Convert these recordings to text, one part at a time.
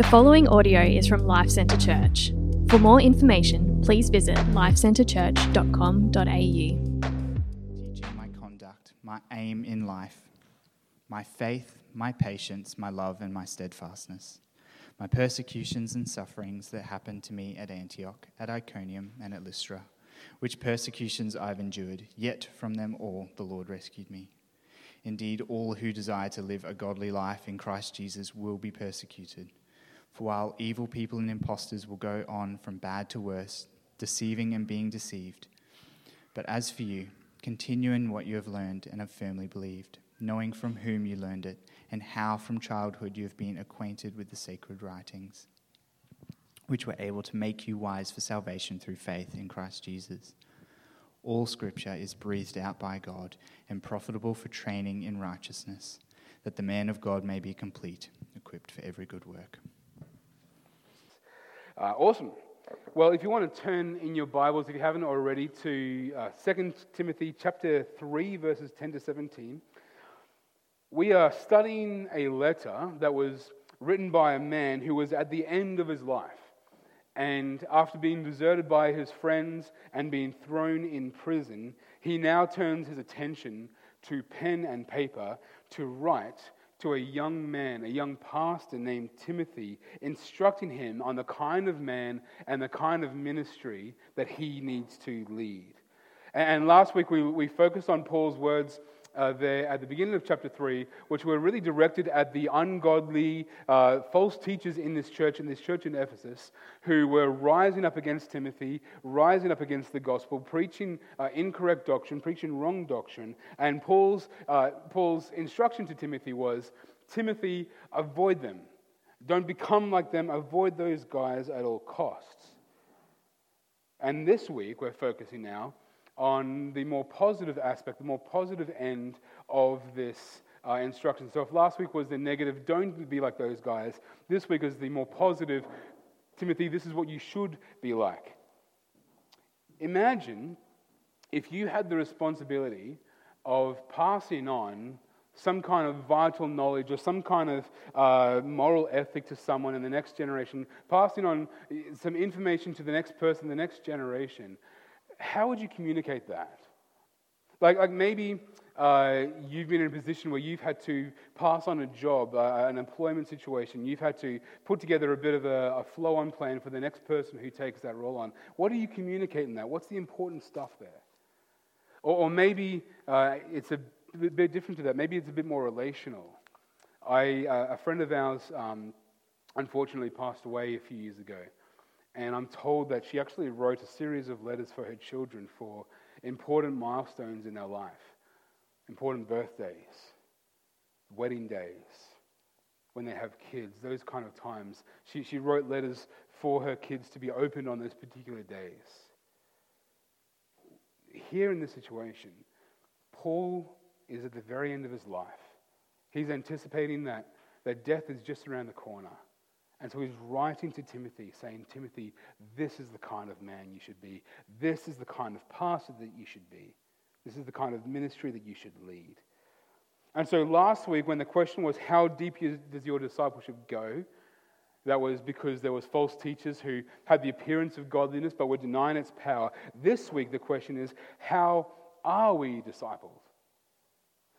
The following audio is from Life Centre Church. For more information, please visit lifecentrechurch.com.au. teaching my conduct, my aim in life, my faith, my patience, my love, and my steadfastness, my persecutions and sufferings that happened to me at Antioch, at Iconium, and at Lystra, which persecutions I've endured, yet from them all the Lord rescued me. Indeed, all who desire to live a godly life in Christ Jesus will be persecuted. For while evil people and impostors will go on from bad to worse, deceiving and being deceived, but as for you, continue in what you have learned and have firmly believed, knowing from whom you learned it, and how from childhood you have been acquainted with the sacred writings, which were able to make you wise for salvation through faith in Christ Jesus. All scripture is breathed out by God and profitable for training in righteousness, that the man of God may be complete, equipped for every good work. Uh, awesome. Well, if you want to turn in your Bibles, if you haven't already, to uh, 2 Timothy chapter 3, verses 10 to 17, we are studying a letter that was written by a man who was at the end of his life. And after being deserted by his friends and being thrown in prison, he now turns his attention to pen and paper to write to a young man, a young pastor named Timothy, instructing him on the kind of man and the kind of ministry that he needs to lead. And last week we, we focused on Paul's words uh, there at the beginning of chapter 3, which were really directed at the ungodly uh, false teachers in this church, in this church in Ephesus, who were rising up against Timothy, rising up against the gospel, preaching uh, incorrect doctrine, preaching wrong doctrine. And Paul's, uh, Paul's instruction to Timothy was Timothy, avoid them. Don't become like them. Avoid those guys at all costs. And this week, we're focusing now on the more positive aspect, the more positive end of this uh, instruction. So, if last week was the negative, don't be like those guys, this week is the more positive, Timothy, this is what you should be like. Imagine if you had the responsibility of passing on some kind of vital knowledge or some kind of uh, moral ethic to someone in the next generation, passing on some information to the next person, the next generation how would you communicate that? Like, like maybe uh, you've been in a position where you've had to pass on a job, uh, an employment situation. You've had to put together a bit of a, a flow on plan for the next person who takes that role on. What do you communicate in that? What's the important stuff there? Or, or maybe uh, it's a bit different to that. Maybe it's a bit more relational. I, uh, a friend of ours um, unfortunately passed away a few years ago. And I'm told that she actually wrote a series of letters for her children for important milestones in their life, important birthdays, wedding days, when they have kids, those kind of times. She, she wrote letters for her kids to be opened on those particular days. Here in this situation, Paul is at the very end of his life. He's anticipating that, that death is just around the corner. And so he's writing to Timothy, saying, Timothy, this is the kind of man you should be. This is the kind of pastor that you should be. This is the kind of ministry that you should lead. And so last week, when the question was, how deep does your discipleship go? That was because there was false teachers who had the appearance of godliness but were denying its power. This week, the question is, how are we disciples?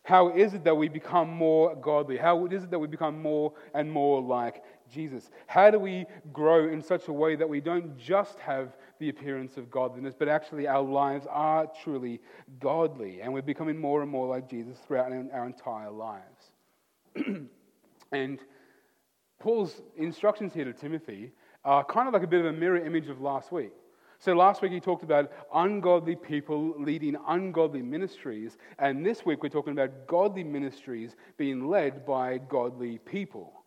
How is it that we become more godly? How is it that we become more and more like Jesus? How do we grow in such a way that we don't just have the appearance of godliness, but actually our lives are truly godly and we're becoming more and more like Jesus throughout our entire lives? and Paul's instructions here to Timothy are kind of like a bit of a mirror image of last week. So last week he talked about ungodly people leading ungodly ministries, and this week we're talking about godly ministries being led by godly people.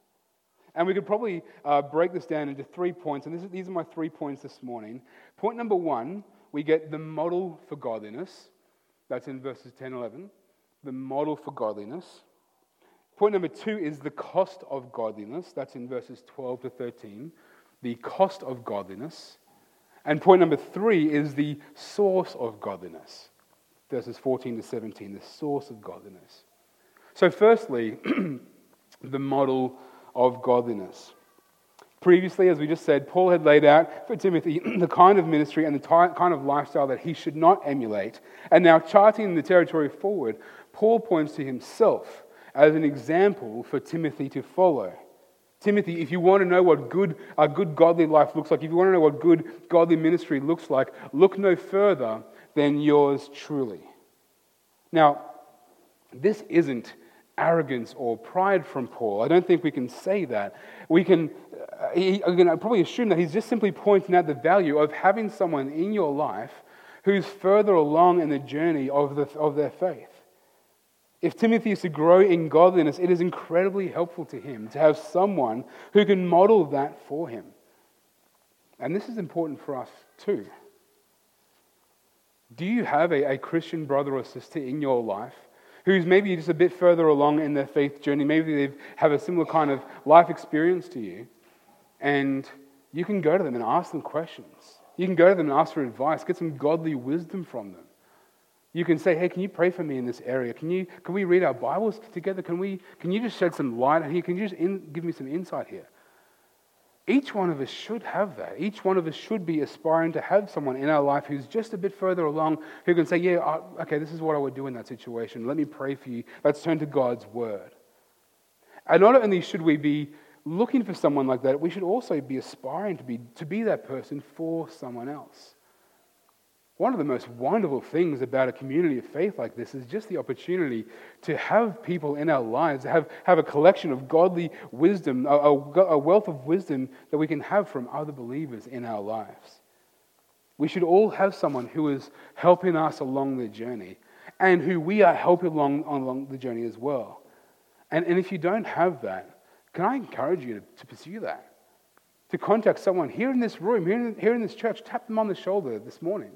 And we could probably uh, break this down into three points, and is, these are my three points this morning. Point number one, we get the model for godliness. That's in verses 10 11. The model for godliness. Point number two is the cost of godliness. That's in verses 12 to 13. The cost of godliness. And point number three is the source of godliness. Verses 14 to 17, the source of godliness. So, firstly, the model of godliness. Previously, as we just said, Paul had laid out for Timothy the kind of ministry and the kind of lifestyle that he should not emulate. And now, charting the territory forward, Paul points to himself as an example for Timothy to follow. Timothy, if you want to know what good, a good godly life looks like, if you want to know what good godly ministry looks like, look no further than yours truly. Now, this isn't arrogance or pride from Paul. I don't think we can say that. We can, uh, he, can probably assume that he's just simply pointing out the value of having someone in your life who's further along in the journey of, the, of their faith. If Timothy is to grow in godliness, it is incredibly helpful to him to have someone who can model that for him. And this is important for us too. Do you have a, a Christian brother or sister in your life who's maybe just a bit further along in their faith journey? Maybe they have a similar kind of life experience to you, and you can go to them and ask them questions. You can go to them and ask for advice, get some godly wisdom from them. You can say, hey, can you pray for me in this area? Can, you, can we read our Bibles together? Can, we, can you just shed some light here? Can you just in, give me some insight here? Each one of us should have that. Each one of us should be aspiring to have someone in our life who's just a bit further along who can say, Yeah, okay, this is what I would do in that situation. Let me pray for you. Let's turn to God's word. And not only should we be looking for someone like that, we should also be aspiring to be, to be that person for someone else. One of the most wonderful things about a community of faith like this is just the opportunity to have people in our lives, have, have a collection of godly wisdom, a, a wealth of wisdom that we can have from other believers in our lives. We should all have someone who is helping us along the journey and who we are helping along, along the journey as well. And, and if you don't have that, can I encourage you to, to pursue that? To contact someone here in this room, here in, here in this church, tap them on the shoulder this morning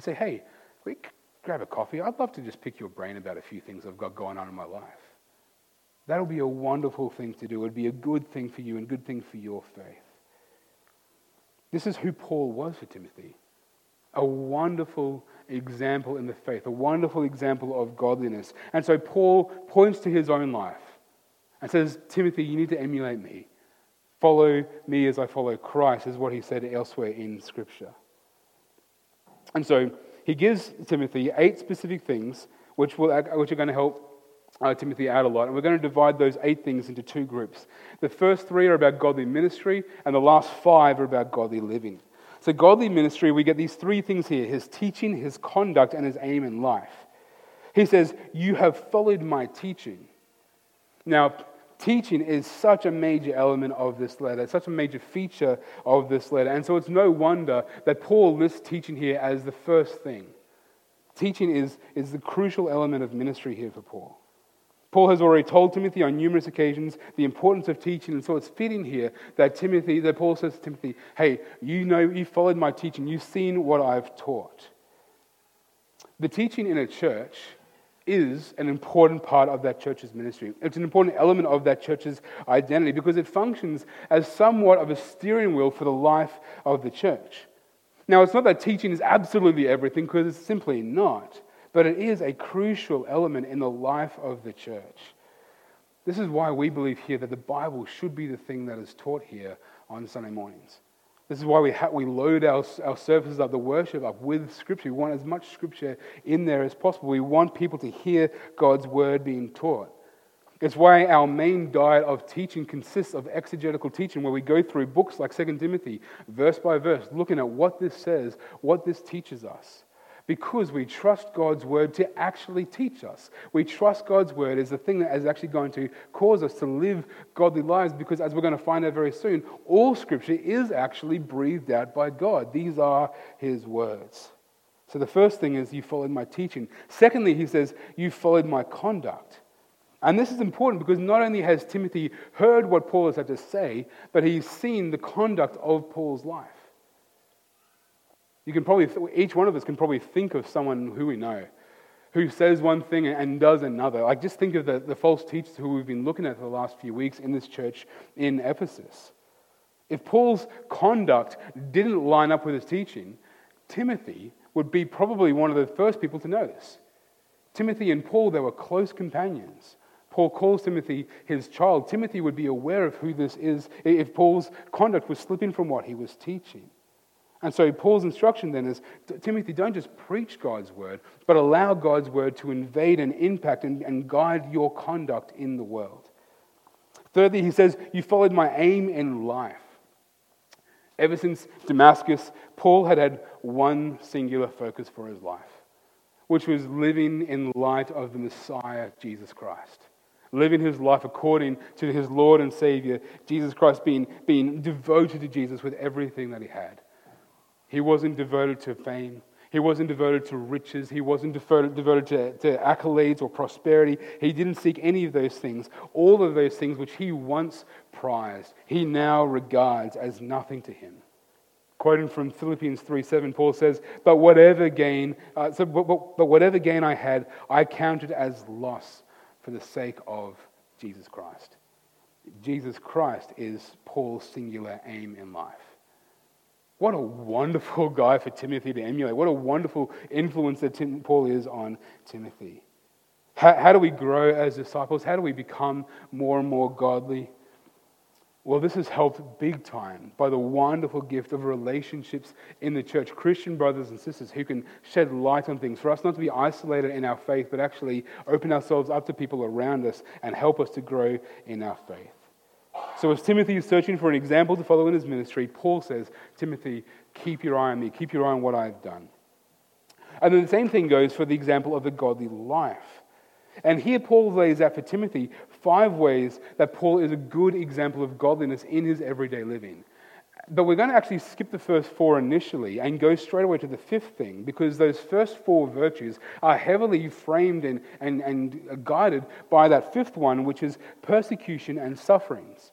and say, hey, we grab a coffee. I'd love to just pick your brain about a few things I've got going on in my life. That'll be a wonderful thing to do. It would be a good thing for you and good thing for your faith. This is who Paul was for Timothy. A wonderful example in the faith, a wonderful example of godliness. And so Paul points to his own life and says, Timothy, you need to emulate me. Follow me as I follow Christ, is what he said elsewhere in Scripture. And so he gives Timothy eight specific things which, will, which are going to help uh, Timothy out a lot. And we're going to divide those eight things into two groups. The first three are about godly ministry, and the last five are about godly living. So, godly ministry, we get these three things here his teaching, his conduct, and his aim in life. He says, You have followed my teaching. Now, teaching is such a major element of this letter, such a major feature of this letter. And so it's no wonder that Paul lists teaching here as the first thing. Teaching is, is the crucial element of ministry here for Paul. Paul has already told Timothy on numerous occasions the importance of teaching, and so it's fitting here that Timothy, that Paul says to Timothy, Hey, you know, you followed my teaching, you've seen what I've taught. The teaching in a church is an important part of that church's ministry. It's an important element of that church's identity because it functions as somewhat of a steering wheel for the life of the church. Now, it's not that teaching is absolutely everything because it's simply not, but it is a crucial element in the life of the church. This is why we believe here that the Bible should be the thing that is taught here on Sunday mornings. This is why we, ha- we load our, our services up, the worship up with Scripture. We want as much Scripture in there as possible. We want people to hear God's word being taught. It's why our main diet of teaching consists of exegetical teaching, where we go through books like 2 Timothy, verse by verse, looking at what this says, what this teaches us because we trust God's word to actually teach us. We trust God's word as the thing that is actually going to cause us to live godly lives because, as we're going to find out very soon, all scripture is actually breathed out by God. These are his words. So the first thing is, you followed my teaching. Secondly, he says, you followed my conduct. And this is important because not only has Timothy heard what Paul has had to say, but he's seen the conduct of Paul's life. You can probably, each one of us can probably think of someone who we know who says one thing and does another. Like, just think of the, the false teachers who we've been looking at for the last few weeks in this church in Ephesus. If Paul's conduct didn't line up with his teaching, Timothy would be probably one of the first people to notice. Timothy and Paul, they were close companions. Paul calls Timothy his child. Timothy would be aware of who this is if Paul's conduct was slipping from what he was teaching. And so Paul's instruction then is Timothy, don't just preach God's word, but allow God's word to invade and impact and, and guide your conduct in the world. Thirdly, he says, You followed my aim in life. Ever since Damascus, Paul had had one singular focus for his life, which was living in light of the Messiah, Jesus Christ. Living his life according to his Lord and Savior, Jesus Christ, being, being devoted to Jesus with everything that he had. He wasn't devoted to fame. He wasn't devoted to riches. He wasn't devoted, devoted to, to accolades or prosperity. He didn't seek any of those things. All of those things which he once prized, he now regards as nothing to him. Quoting from Philippians 3 7, Paul says, But whatever gain, uh, so, but, but, but whatever gain I had, I counted as loss for the sake of Jesus Christ. Jesus Christ is Paul's singular aim in life. What a wonderful guy for Timothy to emulate. What a wonderful influence that Tim, Paul is on Timothy. How, how do we grow as disciples? How do we become more and more godly? Well, this is helped big time by the wonderful gift of relationships in the church. Christian brothers and sisters who can shed light on things. For us not to be isolated in our faith, but actually open ourselves up to people around us and help us to grow in our faith. So, as Timothy is searching for an example to follow in his ministry, Paul says, Timothy, keep your eye on me, keep your eye on what I've done. And then the same thing goes for the example of the godly life. And here Paul lays out for Timothy five ways that Paul is a good example of godliness in his everyday living. But we're going to actually skip the first four initially and go straight away to the fifth thing because those first four virtues are heavily framed and, and, and guided by that fifth one, which is persecution and sufferings.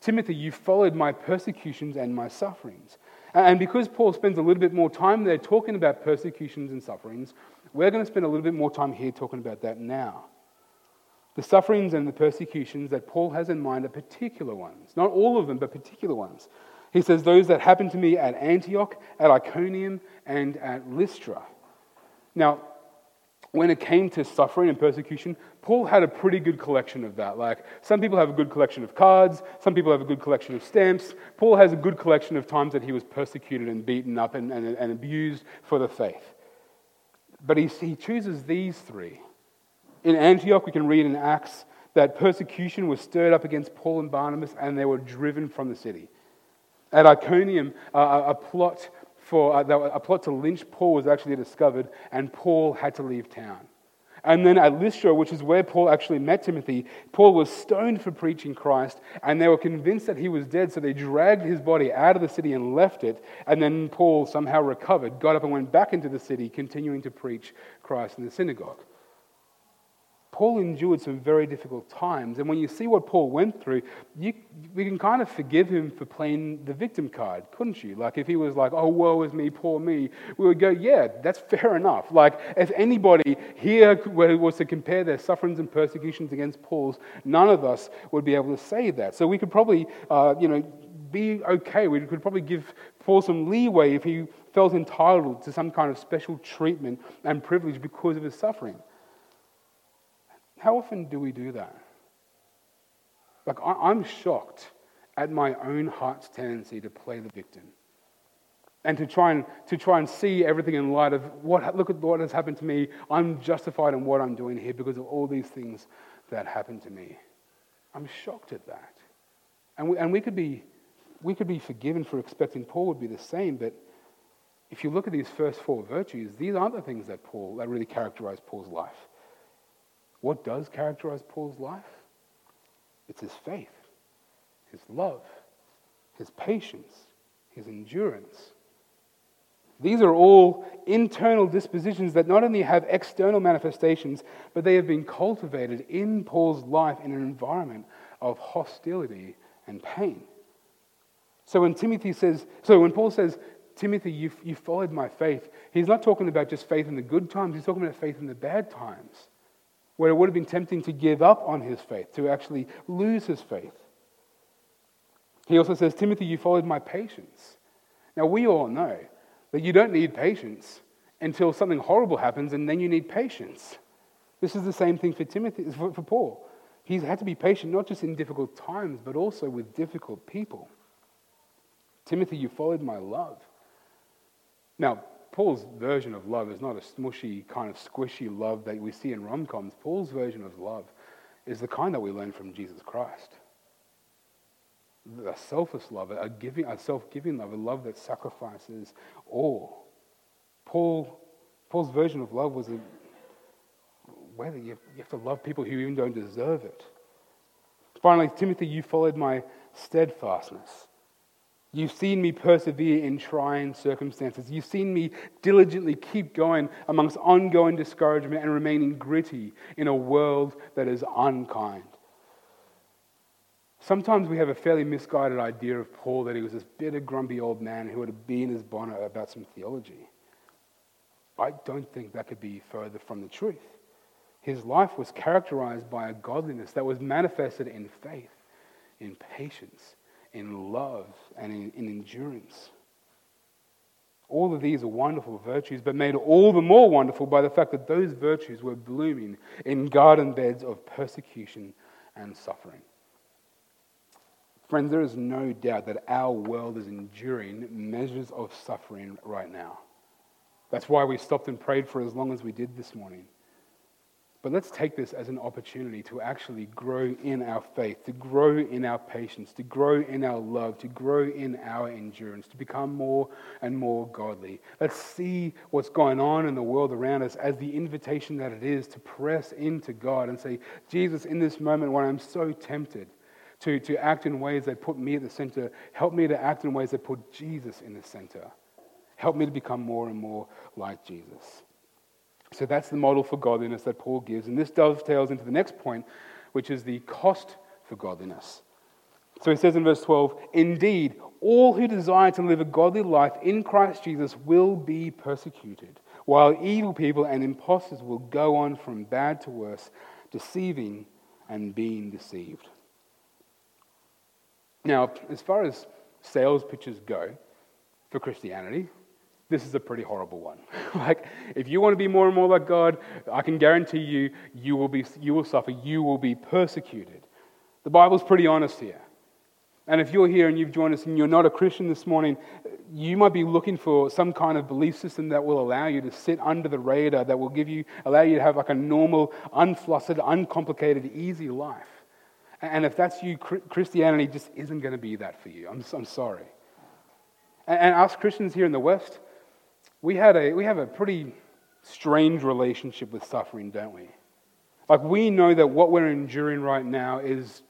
Timothy, you followed my persecutions and my sufferings. And because Paul spends a little bit more time there talking about persecutions and sufferings, we're going to spend a little bit more time here talking about that now. The sufferings and the persecutions that Paul has in mind are particular ones. Not all of them, but particular ones. He says, Those that happened to me at Antioch, at Iconium, and at Lystra. Now, when it came to suffering and persecution, Paul had a pretty good collection of that. Like, some people have a good collection of cards, some people have a good collection of stamps. Paul has a good collection of times that he was persecuted and beaten up and, and, and abused for the faith. But he, he chooses these three. In Antioch, we can read in Acts that persecution was stirred up against Paul and Barnabas and they were driven from the city. At Iconium, a plot for uh, a plot to lynch Paul was actually discovered, and Paul had to leave town. And then at Lystra, which is where Paul actually met Timothy, Paul was stoned for preaching Christ, and they were convinced that he was dead, so they dragged his body out of the city and left it. And then Paul somehow recovered, got up, and went back into the city, continuing to preach Christ in the synagogue. Paul endured some very difficult times. And when you see what Paul went through, you, we can kind of forgive him for playing the victim card, couldn't you? Like if he was like, oh, woe is me, poor me, we would go, yeah, that's fair enough. Like if anybody here was to compare their sufferings and persecutions against Paul's, none of us would be able to say that. So we could probably, uh, you know, be okay. We could probably give Paul some leeway if he felt entitled to some kind of special treatment and privilege because of his suffering. How often do we do that? Like, I'm shocked at my own heart's tendency to play the victim and to try and, to try and see everything in light of what, look at what has happened to me. I'm justified in what I'm doing here because of all these things that happened to me. I'm shocked at that. And we, and we, could, be, we could be forgiven for expecting Paul would be the same, but if you look at these first four virtues, these aren't the things that Paul that really characterize Paul's life. What does characterize Paul's life? It's his faith, his love, his patience, his endurance. These are all internal dispositions that not only have external manifestations, but they have been cultivated in Paul's life in an environment of hostility and pain. So when Timothy says, so when Paul says, Timothy, you, you followed my faith, he's not talking about just faith in the good times, he's talking about faith in the bad times where it would have been tempting to give up on his faith, to actually lose his faith. He also says, Timothy, you followed my patience. Now, we all know that you don't need patience until something horrible happens, and then you need patience. This is the same thing for Timothy, for, for Paul. He's had to be patient not just in difficult times, but also with difficult people. Timothy, you followed my love. Now, Paul's version of love is not a smushy, kind of squishy love that we see in rom coms. Paul's version of love is the kind that we learn from Jesus Christ. A selfless love, a, giving, a self-giving love, a love that sacrifices all. Paul, Paul's version of love was a, whether you have to love people who even don't deserve it. Finally, Timothy, you followed my steadfastness. You've seen me persevere in trying circumstances. You've seen me diligently keep going amongst ongoing discouragement and remaining gritty in a world that is unkind. Sometimes we have a fairly misguided idea of Paul that he was this bitter, grumpy old man who would be in his bonnet about some theology. I don't think that could be further from the truth. His life was characterized by a godliness that was manifested in faith, in patience, in love and in, in endurance. All of these are wonderful virtues, but made all the more wonderful by the fact that those virtues were blooming in garden beds of persecution and suffering. Friends, there is no doubt that our world is enduring measures of suffering right now. That's why we stopped and prayed for as long as we did this morning. But let's take this as an opportunity to actually grow in our faith, to grow in our patience, to grow in our love, to grow in our endurance, to become more and more godly. Let's see what's going on in the world around us as the invitation that it is to press into God and say, Jesus, in this moment when I'm so tempted to, to act in ways that put me at the center, help me to act in ways that put Jesus in the center. Help me to become more and more like Jesus. So that's the model for godliness that Paul gives. And this dovetails into the next point, which is the cost for godliness. So he says in verse 12, Indeed, all who desire to live a godly life in Christ Jesus will be persecuted, while evil people and impostors will go on from bad to worse, deceiving and being deceived. Now, as far as sales pitches go for Christianity, this is a pretty horrible one. like, if you want to be more and more like God, I can guarantee you, you will, be, you will suffer, you will be persecuted. The Bible's pretty honest here. And if you're here and you've joined us and you're not a Christian this morning, you might be looking for some kind of belief system that will allow you to sit under the radar, that will give you, allow you to have like a normal, unflustered, uncomplicated, easy life. And if that's you, Christianity just isn't going to be that for you. I'm, I'm sorry. And us Christians here in the West, we, had a, we have a pretty strange relationship with suffering, don't we? Like, we know that what we're enduring right now is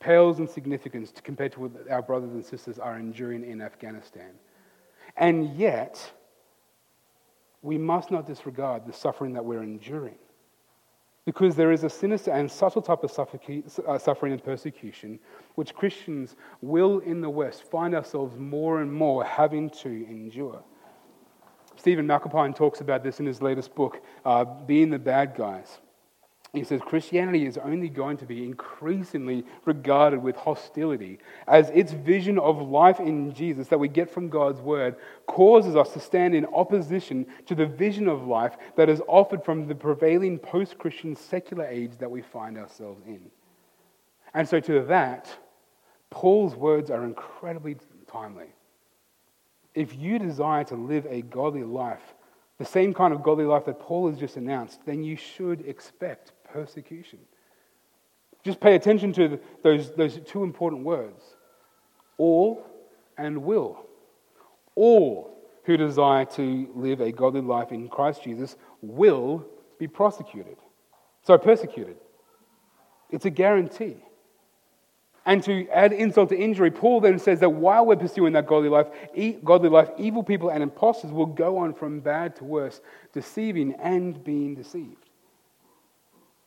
pales in significance compared to what our brothers and sisters are enduring in Afghanistan. And yet, we must not disregard the suffering that we're enduring. Because there is a sinister and subtle type of uh, suffering and persecution which Christians will in the West find ourselves more and more having to endure. Stephen McAlpine talks about this in his latest book, uh, Being the Bad Guys. He says Christianity is only going to be increasingly regarded with hostility as its vision of life in Jesus that we get from God's word causes us to stand in opposition to the vision of life that is offered from the prevailing post Christian secular age that we find ourselves in. And so, to that, Paul's words are incredibly timely if you desire to live a godly life, the same kind of godly life that Paul has just announced, then you should expect persecution. Just pay attention to those, those two important words all and will. All who desire to live a godly life in Christ Jesus will be prosecuted. So, persecuted. It's a guarantee. And to add insult to injury, Paul then says that while we're pursuing that godly life, godly life, evil people and impostors will go on from bad to worse, deceiving and being deceived.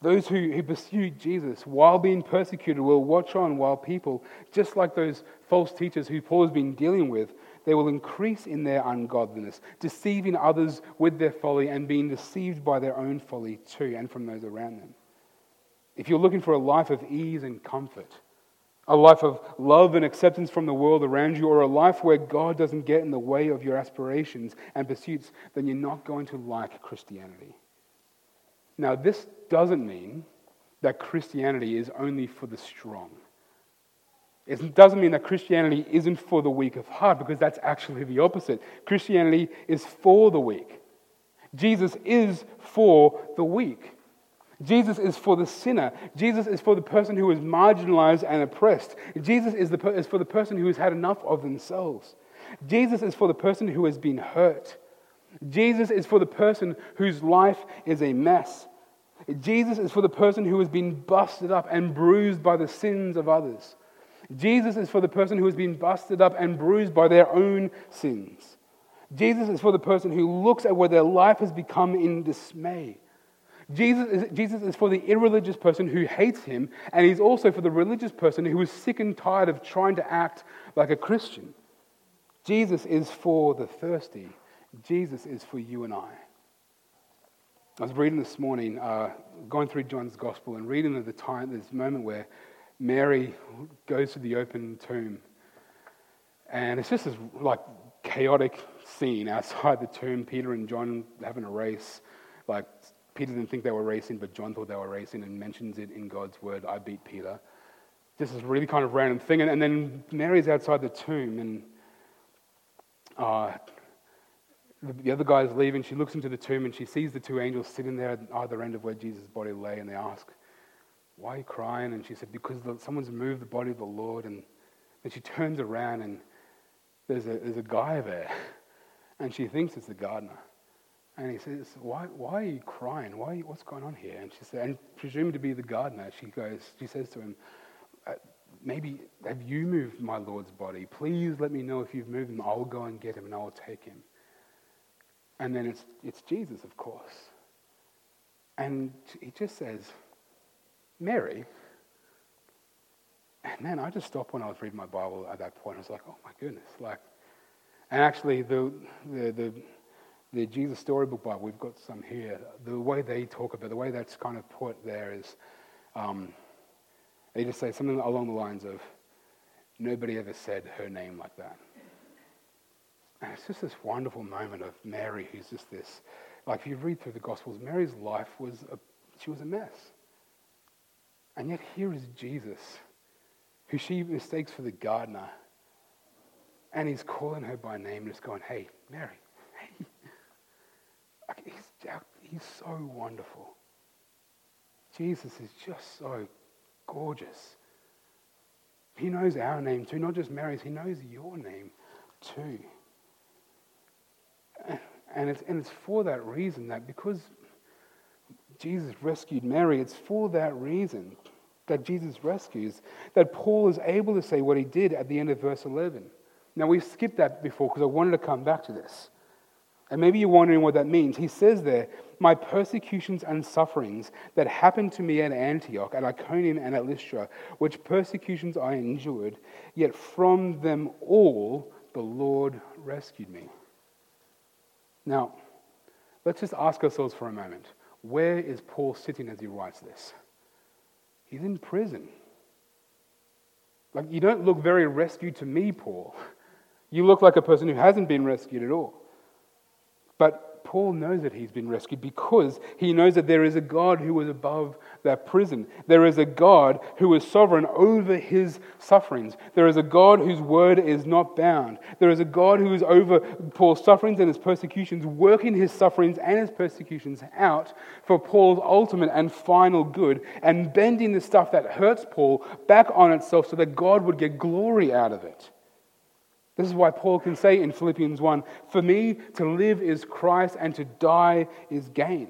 Those who, who pursue Jesus while being persecuted will watch on while people, just like those false teachers who Paul has been dealing with, they will increase in their ungodliness, deceiving others with their folly and being deceived by their own folly too and from those around them. If you're looking for a life of ease and comfort, a life of love and acceptance from the world around you, or a life where God doesn't get in the way of your aspirations and pursuits, then you're not going to like Christianity. Now, this doesn't mean that Christianity is only for the strong. It doesn't mean that Christianity isn't for the weak of heart, because that's actually the opposite. Christianity is for the weak. Jesus is for the weak. Jesus is for the sinner. Jesus is for the person who is marginalized and oppressed. Jesus is, the, is for the person who has had enough of themselves. Jesus is for the person who has been hurt. Jesus is for the person whose life is a mess. Jesus is for the person who has been busted up and bruised by the sins of others. Jesus is for the person who has been busted up and bruised by their own sins. Jesus is for the person who looks at where their life has become in dismay. Jesus is, Jesus is for the irreligious person who hates him, and he's also for the religious person who is sick and tired of trying to act like a Christian. Jesus is for the thirsty. Jesus is for you and I. I was reading this morning, uh, going through John's gospel, and reading at the time, this moment where Mary goes to the open tomb. And it's just this like chaotic scene outside the tomb. Peter and John having a race. Like Peter didn't think they were racing, but John thought they were racing and mentions it in God's word. I beat Peter. Just this really kind of random thing. And, and then Mary's outside the tomb, and uh, the, the other guy's leaving. She looks into the tomb and she sees the two angels sitting there at either end of where Jesus' body lay, and they ask, Why are you crying? And she said, Because the, someone's moved the body of the Lord. And then she turns around and there's a, there's a guy there. And she thinks it's the gardener. And he says, why, why are you crying? Why what's going on here? And she said, and presumed to be the gardener, she goes, she says to him, uh, maybe have you moved my Lord's body? Please let me know if you've moved him. I will go and get him and I will take him. And then it's, it's Jesus, of course. And he just says, Mary. And then I just stopped when I was reading my Bible at that point. I was like, oh my goodness. Like, and actually, the, the, the the Jesus Storybook Bible, we've got some here. The way they talk about the way that's kind of put there is um, they just say something along the lines of, nobody ever said her name like that. And it's just this wonderful moment of Mary, who's just this, like if you read through the Gospels, Mary's life was, a, she was a mess. And yet here is Jesus, who she mistakes for the gardener. And he's calling her by name and just going, hey, Mary. He's, so wonderful. Jesus is just so gorgeous. He knows our name too, not just Mary's, he knows your name too. And it's, and it's for that reason that because Jesus rescued Mary, it's for that reason that Jesus rescues that Paul is able to say what he did at the end of verse 11. Now, we skipped that before because I wanted to come back to this. And maybe you're wondering what that means. He says there, My persecutions and sufferings that happened to me at Antioch, at Iconium, and at Lystra, which persecutions I endured, yet from them all the Lord rescued me. Now, let's just ask ourselves for a moment where is Paul sitting as he writes this? He's in prison. Like, you don't look very rescued to me, Paul. You look like a person who hasn't been rescued at all. But Paul knows that he's been rescued because he knows that there is a God who is above that prison. There is a God who is sovereign over his sufferings. There is a God whose word is not bound. There is a God who is over Paul's sufferings and his persecutions, working his sufferings and his persecutions out for Paul's ultimate and final good, and bending the stuff that hurts Paul back on itself so that God would get glory out of it. This is why Paul can say in Philippians 1 For me to live is Christ and to die is gain.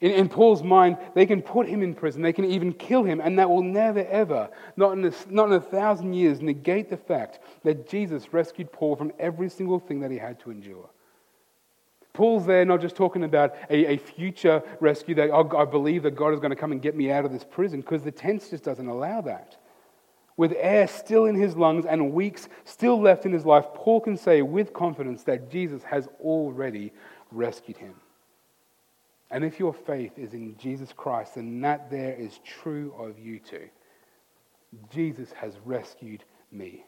In, in, Paul's mind, they can put him in prison, they can even kill him, and that will never, ever, not in, a, not in a thousand years, negate the fact that Jesus rescued Paul from every single thing that he had to endure. Paul's there not just talking about a, a future rescue that oh, I believe that God is going to come and get me out of this prison, because the tense just doesn't allow that with air still in his lungs and weeks still left in his life, Paul can say with confidence that Jesus has already rescued him. And if your faith is in Jesus Christ, then that there is true of you too. Jesus has rescued me.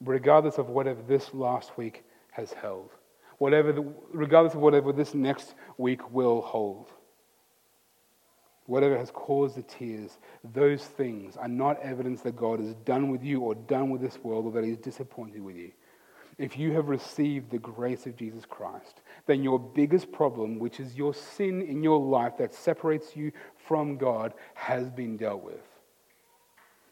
Regardless of whatever this last week has held, whatever the, regardless of whatever this next week will hold. Whatever has caused the tears, those things are not evidence that God is done with you or done with this world or that He's disappointed with you. If you have received the grace of Jesus Christ, then your biggest problem, which is your sin in your life that separates you from God, has been dealt with.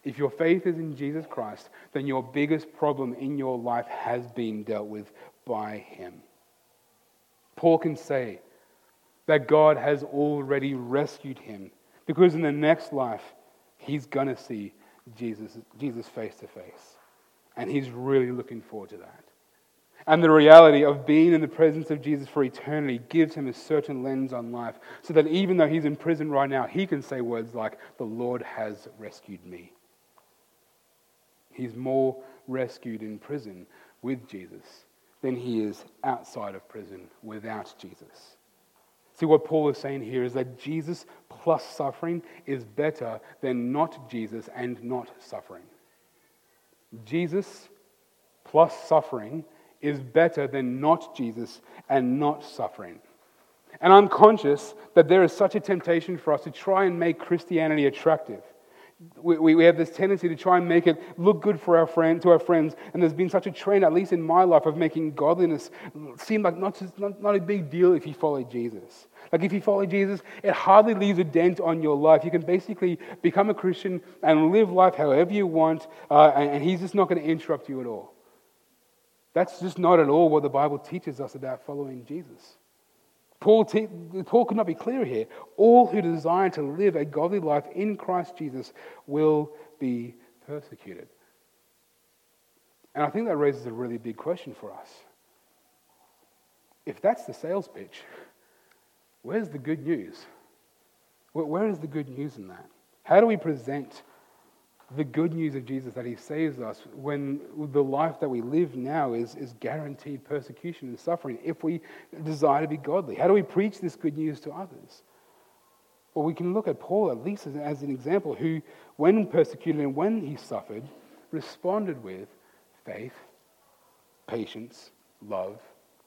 If your faith is in Jesus Christ, then your biggest problem in your life has been dealt with by Him. Paul can say that God has already rescued him because in the next life, he's going to see Jesus, Jesus face to face. And he's really looking forward to that. And the reality of being in the presence of Jesus for eternity gives him a certain lens on life so that even though he's in prison right now, he can say words like, The Lord has rescued me. He's more rescued in prison with Jesus than he is outside of prison without Jesus. See, what Paul is saying here is that Jesus plus suffering is better than not Jesus and not suffering. Jesus plus suffering is better than not Jesus and not suffering. And I'm conscious that there is such a temptation for us to try and make Christianity attractive we, we have this tendency to try and make it look good for our friend, to our friends. And there's been such a trend, at least in my life, of making godliness seem like not, just, not, not a big deal if you follow Jesus. Like if you follow Jesus, it hardly leaves a dent on your life. You can basically become a Christian and live life however you want, uh, and, and he's just not going to interrupt you at all. That's just not at all what the Bible teaches us about following Jesus. Paul, te- Paul could not be clearer here. All who desire to live a godly life in Christ Jesus will be persecuted. And I think that raises a really big question for us. If that's the sales pitch, where's the good news? Where is the good news in that? How do we present the good news of Jesus that he saves us when the life that we live now is, is guaranteed persecution and suffering if we desire to be godly? How do we preach this good news to others? Well, we can look at Paul at least as, as an example who, when persecuted and when he suffered, responded with faith, patience, love,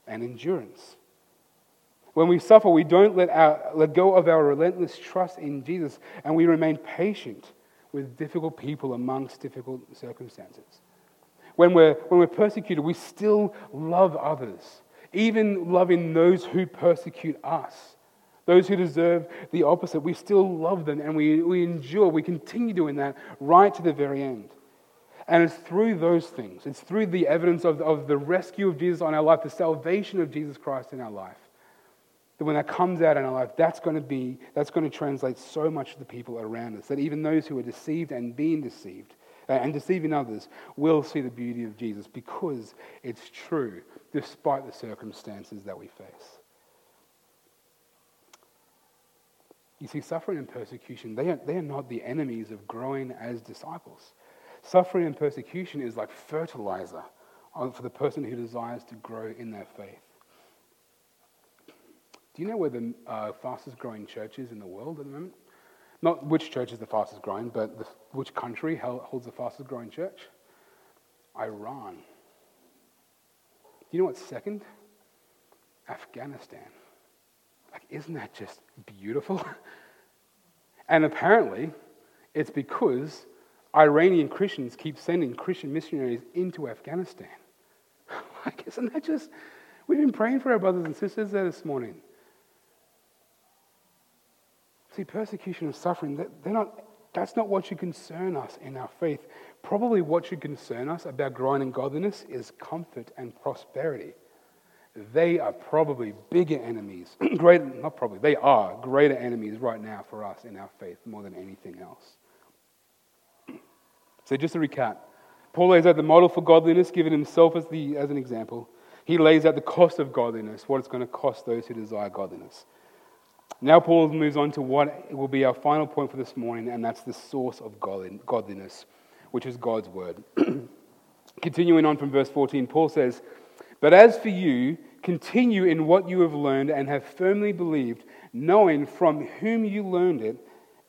and endurance. When we suffer, we don't let, our, let go of our relentless trust in Jesus and we remain patient with difficult people amongst difficult circumstances. When we're, when we're persecuted, we still love others, even loving those who persecute us. Those who deserve the opposite, we still love them and we, we endure. We continue doing that right to the very end. And it's through those things, it's through the evidence of, of the rescue of Jesus on our life, the salvation of Jesus Christ in our life, that when that comes out in our life, that's going to be, that's going to translate so much to the people around us, that even those who are deceived and being deceived uh, and deceiving others will see the beauty of Jesus because it's true, despite the circumstances that we face. You see, suffering and persecution, they are, they are not the enemies of growing as disciples. Suffering and persecution is like fertilizer for the person who desires to grow in their faith. Do you know where the uh, fastest growing church is in the world at the moment? Not which church is the fastest growing, but the, which country holds the fastest growing church? Iran. Do you know what's second? Afghanistan. Like, isn't that just beautiful? and apparently, it's because Iranian Christians keep sending Christian missionaries into Afghanistan. like, isn't that just. We've been praying for our brothers and sisters there this morning. See, persecution and suffering, they're not, that's not what should concern us in our faith. Probably what should concern us about growing in godliness is comfort and prosperity. They are probably bigger enemies, greater, not probably, they are greater enemies right now for us in our faith more than anything else. So, just to recap, Paul lays out the model for godliness, giving himself as, the, as an example. He lays out the cost of godliness, what it's going to cost those who desire godliness. Now, Paul moves on to what will be our final point for this morning, and that's the source of godliness, which is God's word. Continuing on from verse 14, Paul says, But as for you, continue in what you have learned and have firmly believed, knowing from whom you learned it,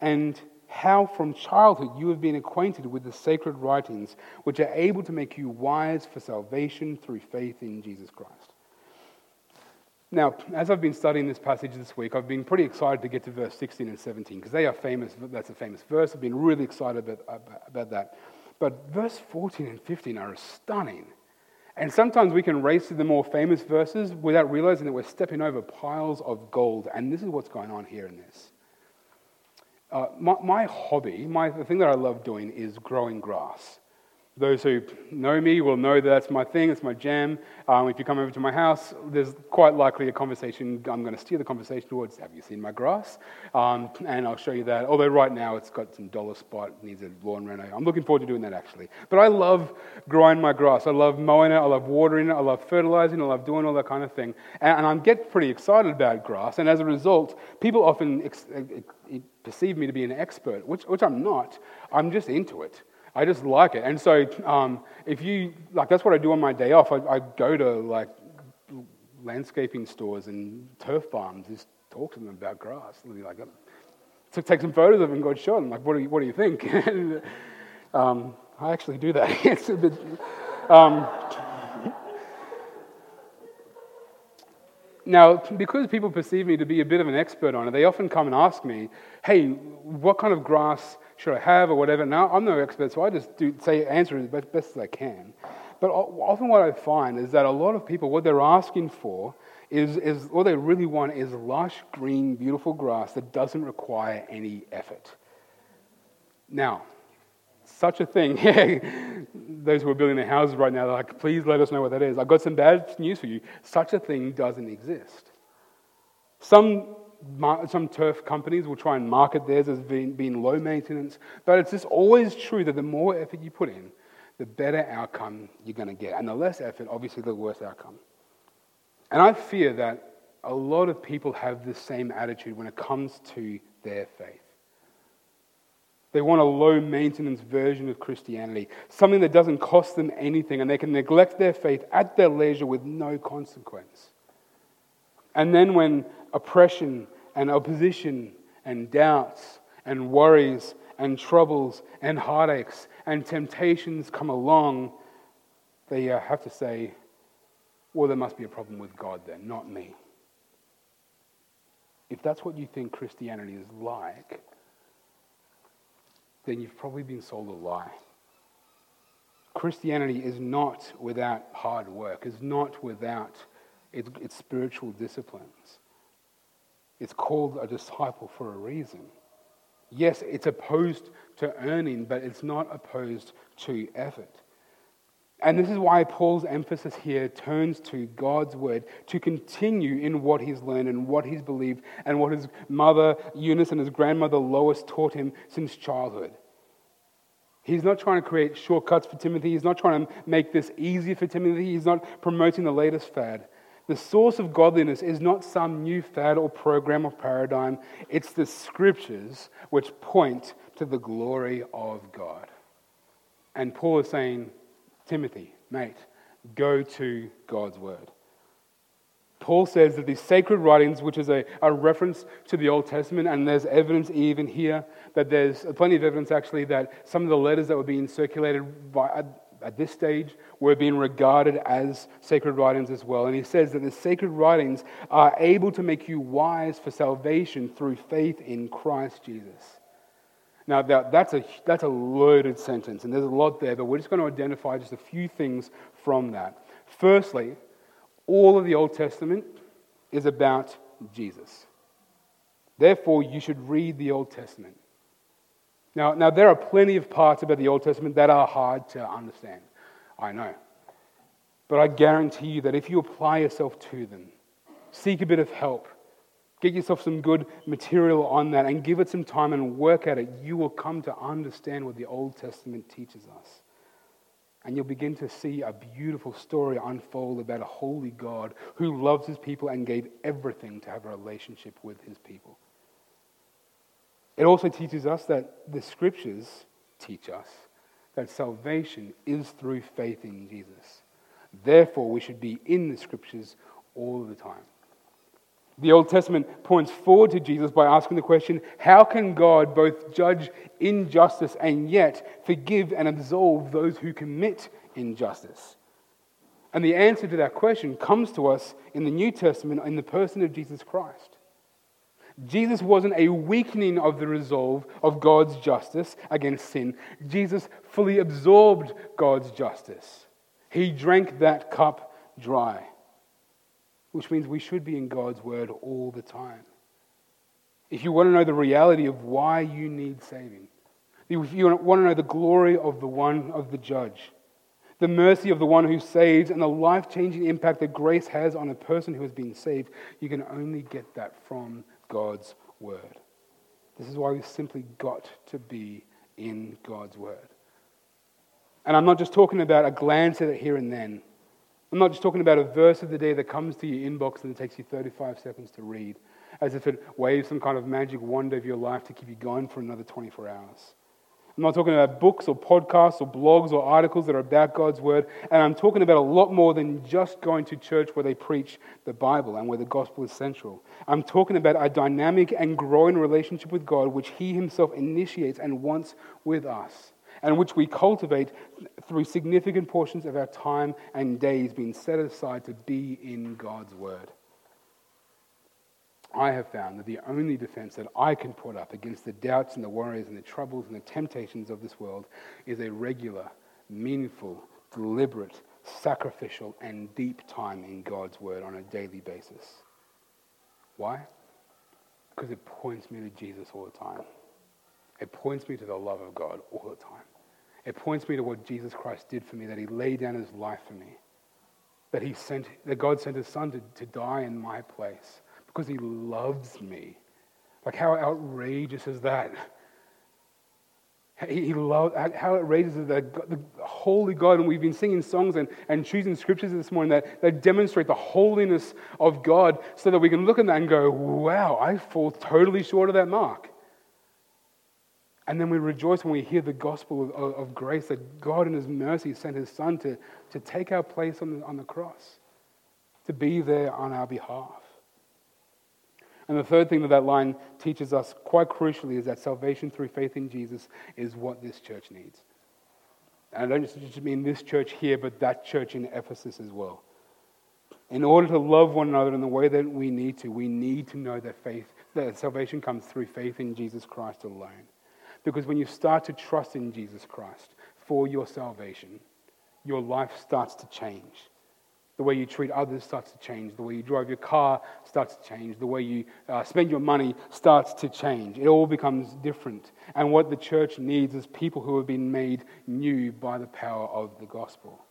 and how from childhood you have been acquainted with the sacred writings, which are able to make you wise for salvation through faith in Jesus Christ. Now, as I've been studying this passage this week, I've been pretty excited to get to verse 16 and 17 because they are famous. That's a famous verse. I've been really excited about, about that. But verse 14 and 15 are stunning. And sometimes we can race to the more famous verses without realizing that we're stepping over piles of gold. And this is what's going on here in this. Uh, my, my, hobby, my, the thing that I love doing is growing grass. Those who know me will know that that's my thing, it's my jam. Um, if you come over to my house, there's quite likely a conversation. I'm going to steer the conversation towards Have you seen my grass? Um, and I'll show you that. Although right now it's got some dollar spot, needs a lawn reno. I'm looking forward to doing that actually. But I love growing my grass. I love mowing it, I love watering it, I love fertilizing, I love doing all that kind of thing. And, and I get pretty excited about grass. And as a result, people often ex- perceive me to be an expert, which, which I'm not. I'm just into it. I just like it. And so, um, if you, like, that's what I do on my day off. I, I go to, like, landscaping stores and turf farms, just talk to them about grass. And be like, so take some photos of them and go show them, like, what do you, what do you think? and, um, I actually do that. it's a bit. Um, now, because people perceive me to be a bit of an expert on it, they often come and ask me, hey, what kind of grass should I have or whatever. Now, I'm no expert, so I just do, say, answer it as best as I can. But often what I find is that a lot of people, what they're asking for is, is what they really want is lush, green, beautiful grass that doesn't require any effort. Now, such a thing, those who are building their houses right now, they're like, please let us know what that is. I've got some bad news for you. Such a thing doesn't exist. Some some turf companies will try and market theirs as being, being low maintenance, but it's just always true that the more effort you put in, the better outcome you're going to get. And the less effort, obviously, the worse outcome. And I fear that a lot of people have the same attitude when it comes to their faith. They want a low maintenance version of Christianity, something that doesn't cost them anything, and they can neglect their faith at their leisure with no consequence. And then when oppression and opposition and doubts and worries and troubles and heartaches and temptations come along, they uh, have to say, well, there must be a problem with God then, not me. If that's what you think Christianity is like, then you've probably been sold a lie. Christianity is not without hard work, is not without its, its spiritual disciplines. It's called a disciple for a reason. Yes, it's opposed to earning, but it's not opposed to effort. And this is why Paul's emphasis here turns to God's word to continue in what he's learned and what he's believed and what his mother Eunice and his grandmother Lois taught him since childhood. He's not trying to create shortcuts for Timothy. He's not trying to make this easy for Timothy. He's not promoting the latest fad. The source of godliness is not some new fad or program or paradigm, it's the scriptures which point to the glory of God. And Paul is saying, Timothy, mate, go to God's word. Paul says that these sacred writings, which is a, a reference to the Old Testament, and there's evidence even here that there's plenty of evidence actually that some of the letters that were being circulated by, at this stage were being regarded as sacred writings as well. And he says that the sacred writings are able to make you wise for salvation through faith in Christ Jesus. Now, that, that's, a, that's a loaded sentence, and there's a lot there, but we're just going to identify just a few things from that. Firstly, all of the Old Testament is about Jesus. Therefore, you should read the Old Testament. Now, now, there are plenty of parts about the Old Testament that are hard to understand. I know. But I guarantee you that if you apply yourself to them, seek a bit of help, get yourself some good material on that, and give it some time and work at it, you will come to understand what the Old Testament teaches us. And you'll begin to see a beautiful story unfold about a holy God who loves his people and gave everything to have a relationship with his people. It also teaches us that the scriptures teach us that salvation is through faith in Jesus. Therefore, we should be in the scriptures all the time. The Old Testament points forward to Jesus by asking the question how can God both judge injustice and yet forgive and absolve those who commit injustice? And the answer to that question comes to us in the New Testament in the person of Jesus Christ. Jesus wasn't a weakening of the resolve of God's justice against sin. Jesus fully absorbed God's justice. He drank that cup dry, which means we should be in God's word all the time. If you want to know the reality of why you need saving, if you want to know the glory of the one of the judge, the mercy of the one who saves, and the life changing impact that grace has on a person who has been saved, you can only get that from God's word. This is why we've simply got to be in God's word. And I'm not just talking about a glance at it here and then. I'm not just talking about a verse of the day that comes to your inbox and it takes you 35 seconds to read, as if it waves some kind of magic wand over your life to keep you going for another 24 hours. I'm not talking about books or podcasts or blogs or articles that are about God's Word. And I'm talking about a lot more than just going to church where they preach the Bible and where the gospel is central. I'm talking about a dynamic and growing relationship with God, which He Himself initiates and wants with us, and which we cultivate through significant portions of our time and days being set aside to be in God's Word. I have found that the only defense that I can put up against the doubts and the worries and the troubles and the temptations of this world is a regular, meaningful, deliberate, sacrificial, and deep time in God's Word on a daily basis. Why? Because it points me to Jesus all the time. It points me to the love of God all the time. It points me to what Jesus Christ did for me, that he laid down his life for me, that, he sent, that God sent his son to, to die in my place because he loves me. Like, how outrageous is that? He, he loves, how outrageous is that the holy God, and we've been singing songs and, and choosing scriptures this morning that, that demonstrate the holiness of God so that we can look at that and go, wow, I fall totally short of that mark. And then we rejoice when we hear the gospel of, of, of grace that God in His mercy sent His Son to, to take our place on the, on the cross, to be there on our behalf. And the third thing that that line teaches us quite crucially is that salvation through faith in Jesus is what this church needs. And I don't just mean this church here, but that church in Ephesus as well. In order to love one another in the way that we need to, we need to know that faith, that salvation comes through faith in Jesus Christ alone. Because when you start to trust in Jesus Christ for your salvation, your life starts to change. The way you treat others starts to change. The way you drive your car starts to change. The way you uh, spend your money starts to change. It all becomes different. And what the church needs is people who have been made new by the power of the gospel.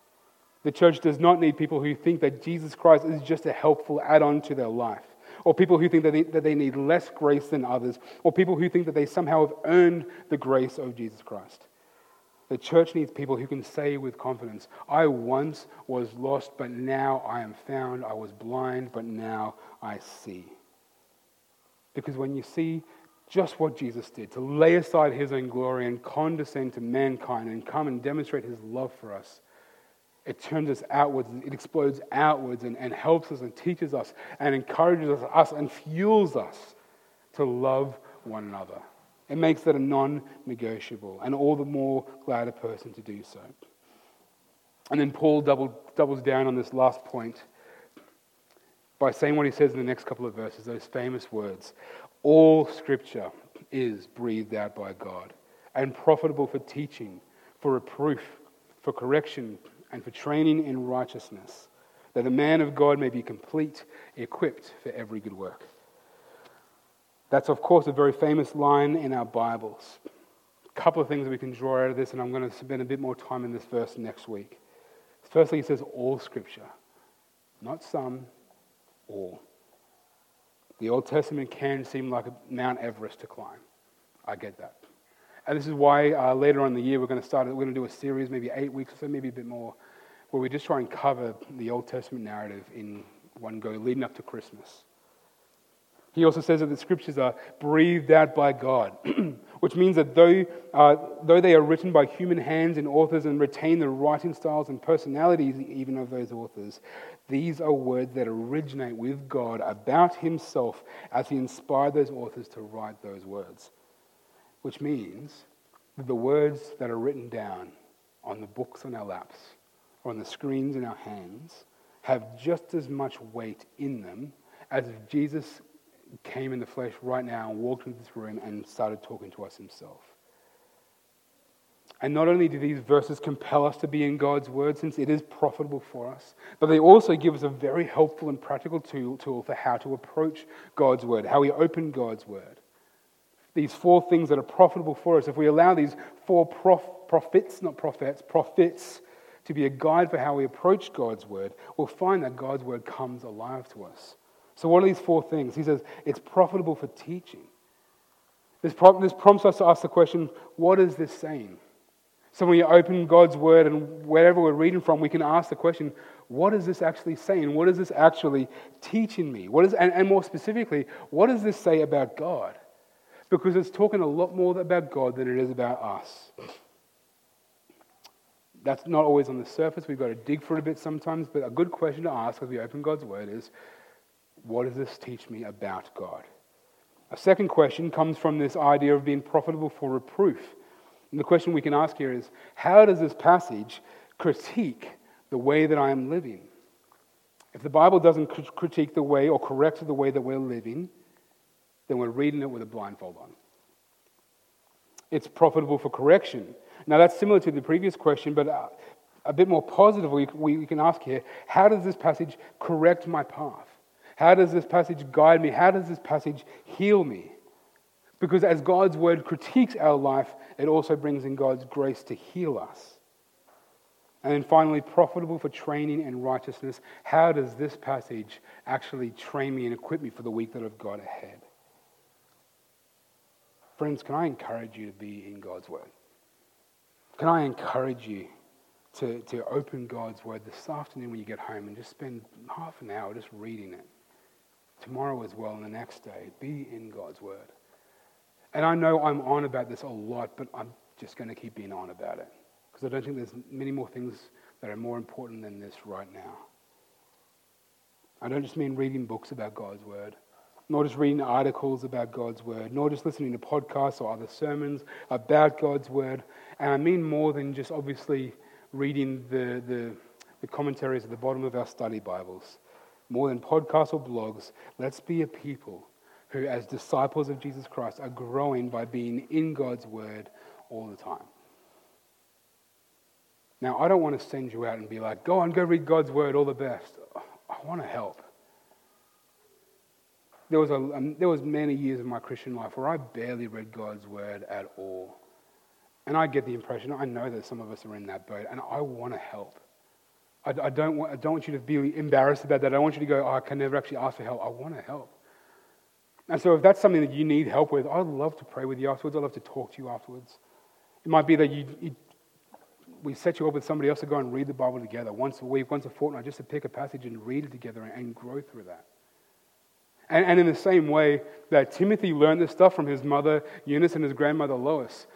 The church does not need people who think that Jesus Christ is just a helpful add on to their life, or people who think that they, that they need less grace than others, or people who think that they somehow have earned the grace of Jesus Christ. The church needs people who can say with confidence, I once was lost, but now I am found. I was blind, but now I see. Because when you see just what Jesus did, to lay aside his own glory and condescend to mankind and come and demonstrate his love for us, it turns us outwards, it explodes outwards and, and helps us and teaches us and encourages us and fuels us to love one another. It makes that a non negotiable, and all the more glad a person to do so. And then Paul double, doubles down on this last point by saying what he says in the next couple of verses, those famous words All scripture is breathed out by God and profitable for teaching, for reproof, for correction, and for training in righteousness, that the man of God may be complete, equipped for every good work. That's, of course, a very famous line in our Bibles. A couple of things we can draw out of this, and I'm going to spend a bit more time in this verse next week. Firstly, he says all Scripture, not some, all. The Old Testament can seem like a Mount Everest to climb. I get that. And this is why uh, later on in the year we're going to start, we're going to do a series, maybe eight weeks or so, maybe a bit more, where we just try and cover the Old Testament narrative in one go, leading up to Christmas. He also says that the scriptures are breathed out by God, which means that though, uh, though they are written by human hands and authors and retain the writing styles and personalities even of those authors, these are words that originate with God about Himself as He inspired those authors to write those words. Which means that the words that are written down on the books on our laps or on the screens in our hands have just as much weight in them as if Jesus came in the flesh right now and walked into this room and started talking to us himself. And not only do these verses compel us to be in God's word, since it is profitable for us, but they also give us a very helpful and practical tool, tool for how to approach God's word, how we open God's word. These four things that are profitable for us, if we allow these four prof, prophets, not prophets, prophets, to be a guide for how we approach God's word, we'll find that God's word comes alive to us. So, what are these four things? He says it's profitable for teaching. This, this prompts us to ask the question what is this saying? So, when you open God's word and wherever we're reading from, we can ask the question what is this actually saying? What is this actually teaching me? What is, and, and more specifically, what does this say about God? Because it's talking a lot more about God than it is about us. That's not always on the surface. We've got to dig for it a bit sometimes. But a good question to ask as we open God's word is what does this teach me about God? A second question comes from this idea of being profitable for reproof. And the question we can ask here is how does this passage critique the way that I am living? If the Bible doesn't critique the way or correct the way that we're living, then we're reading it with a blindfold on. It's profitable for correction. Now, that's similar to the previous question, but uh, a bit more positively, we can ask here how does this passage correct my path? How does this passage guide me? How does this passage heal me? Because as God's word critiques our life, it also brings in God's grace to heal us. And then finally, profitable for training and righteousness. How does this passage actually train me and equip me for the week that I've got ahead? Friends, can I encourage you to be in God's word? Can I encourage you to, to open God's word this afternoon when you get home and just spend half an hour just reading it? Tomorrow as well and the next day. Be in God's Word. And I know I'm on about this a lot, but I'm just going to keep being on about it because I don't think there's many more things that are more important than this right now. I don't just mean reading books about God's Word, nor just reading articles about God's Word, nor just listening to podcasts or other sermons about God's Word. And I mean more than just obviously reading the, the, the commentaries at the bottom of our study Bibles more than podcasts or blogs, let's be a people who, as disciples of Jesus Christ, are growing by being in God's Word all the time. Now, I don't want to send you out and be like, go on, go read God's Word, all the best. I want to help. There was, a, um, there was many years of my Christian life where I barely read God's Word at all. And I get the impression, I know that some of us are in that boat, and I want to help. I, I, don't want, I don't want you to be embarrassed about that. I don't want you to go, oh, I can never actually ask for help. I want to help. And so if that's something that you need help with, I'd love to pray with you afterwards. I'd love to talk to you afterwards. It might be that you, you, we set you up with somebody else to go and read the Bible together once a week, once a fortnight, just to pick a passage and read it together and, and grow through that. And, and in the same way that Timothy learned this stuff from his mother Eunice and his grandmother Lois,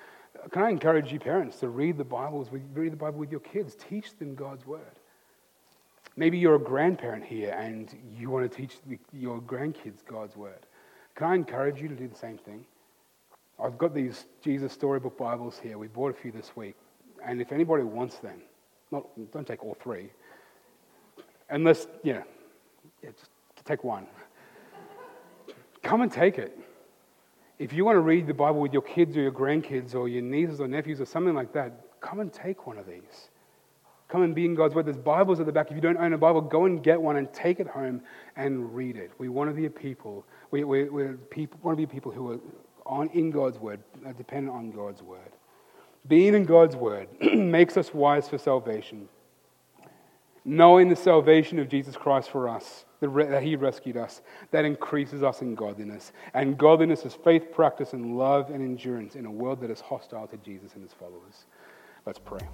can I encourage you parents to read the Bibles, read the Bible with your kids, teach them God's word. Maybe you're a grandparent here and you want to teach your grandkids God's word. Can I encourage you to do the same thing? I've got these Jesus Storybook Bibles here. We bought a few this week. And if anybody wants them, not, don't take all three. Unless, you know, yeah, just take one. Come and take it. If you want to read the Bible with your kids or your grandkids or your nieces or nephews or something like that, come and take one of these. Come and be in God's Word. There's Bibles at the back. If you don't own a Bible, go and get one and take it home and read it. We want to be a people. We, we, people, want to be people who are on, in God's Word, uh, dependent on God's Word. Being in God's Word makes us wise for salvation. Knowing the salvation of Jesus Christ for us, that He rescued us, that increases us in godliness. And godliness is faith, practice, and love and endurance in a world that is hostile to Jesus and His followers. Let's pray.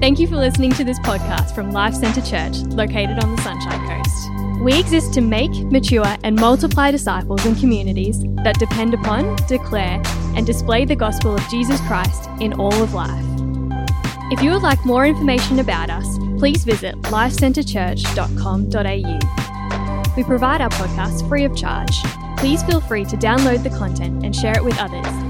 Thank you for listening to this podcast from Life Centre Church, located on the Sunshine Coast. We exist to make, mature, and multiply disciples and communities that depend upon, declare, and display the gospel of Jesus Christ in all of life. If you would like more information about us, please visit lifecentrechurch.com.au. We provide our podcast free of charge. Please feel free to download the content and share it with others